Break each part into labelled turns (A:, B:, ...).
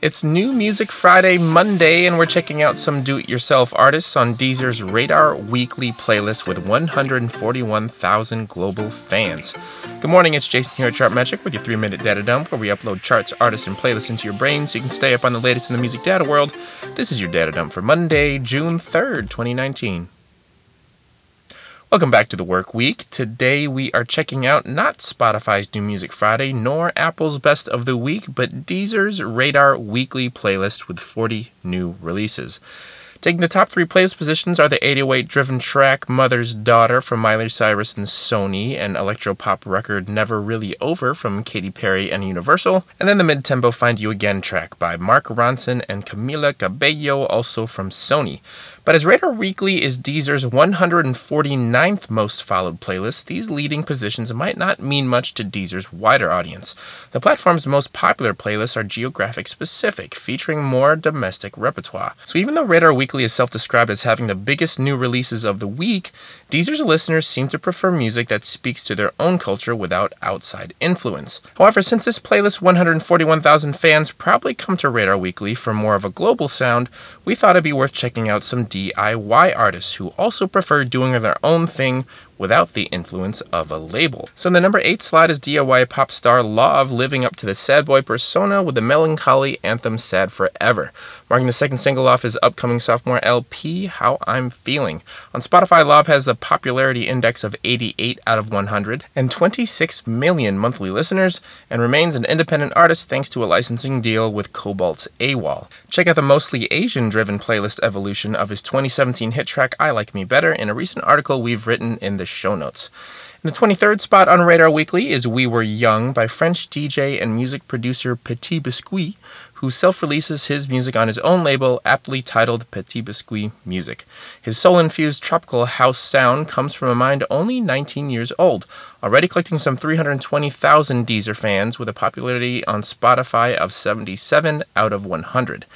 A: It's New Music Friday Monday, and we're checking out some do it yourself artists on Deezer's Radar Weekly playlist with 141,000 global fans. Good morning, it's Jason here at Chartmetric with your three minute data dump, where we upload charts, artists, and playlists into your brain so you can stay up on the latest in the music data world. This is your data dump for Monday, June 3rd, 2019. Welcome back to the work week. Today we are checking out not Spotify's New Music Friday nor Apple's Best of the Week, but Deezer's Radar Weekly playlist with 40 new releases. Taking the top three playlist positions are the 808 driven track Mother's Daughter from Miley Cyrus and Sony, and electropop record Never Really Over from Katy Perry and Universal, and then the mid tempo Find You Again track by Mark Ronson and Camila Cabello, also from Sony. But as Radar Weekly is Deezer's 149th most followed playlist, these leading positions might not mean much to Deezer's wider audience. The platform's most popular playlists are geographic specific, featuring more domestic repertoire. So even though Radar Weekly is self described as having the biggest new releases of the week, Deezer's listeners seem to prefer music that speaks to their own culture without outside influence. However, since this playlist's 141,000 fans probably come to Radar Weekly for more of a global sound, we thought it'd be worth checking out some DIY artists who also prefer doing their own thing without the influence of a label. So the number 8 slot is DIY pop star Lauv living up to the sad boy persona with the melancholy anthem Sad Forever, marking the second single off his upcoming sophomore LP, How I'm Feeling. On Spotify, Lauv has a popularity index of 88 out of 100 and 26 million monthly listeners and remains an independent artist thanks to a licensing deal with Kobalt's AWAL. Check out the mostly Asian driven playlist evolution of his 2017 hit track I Like Me Better in a recent article we've written in the show notes. In the 23rd spot on Radar Weekly is We Were Young by French DJ and music producer Petit Biscuit, who self releases his music on his own label, aptly titled Petit Biscuit Music. His soul infused tropical house sound comes from a mind only 19 years old, already collecting some 320,000 Deezer fans with a popularity on Spotify of 77 out of 100.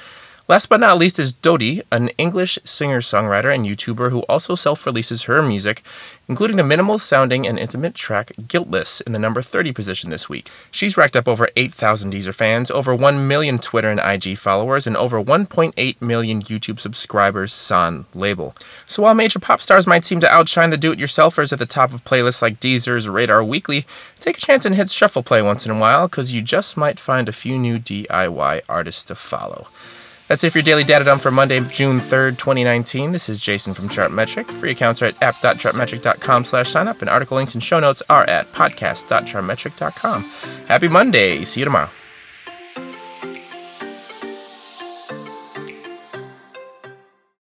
A: Last but not least is Dodie, an English singer songwriter and YouTuber who also self releases her music, including the minimal sounding and intimate track Guiltless in the number 30 position this week. She's racked up over 8,000 Deezer fans, over 1 million Twitter and IG followers, and over 1.8 million YouTube subscribers San label. So while major pop stars might seem to outshine the do it yourselfers at the top of playlists like Deezer's Radar Weekly, take a chance and hit shuffle play once in a while, because you just might find a few new DIY artists to follow. That's it for your daily data dump for Monday, June 3rd, 2019. This is Jason from Chartmetric. Free accounts are at app.chartmetric.com slash sign up, and article links and show notes are at podcast.chartmetric.com. Happy Monday. See you tomorrow.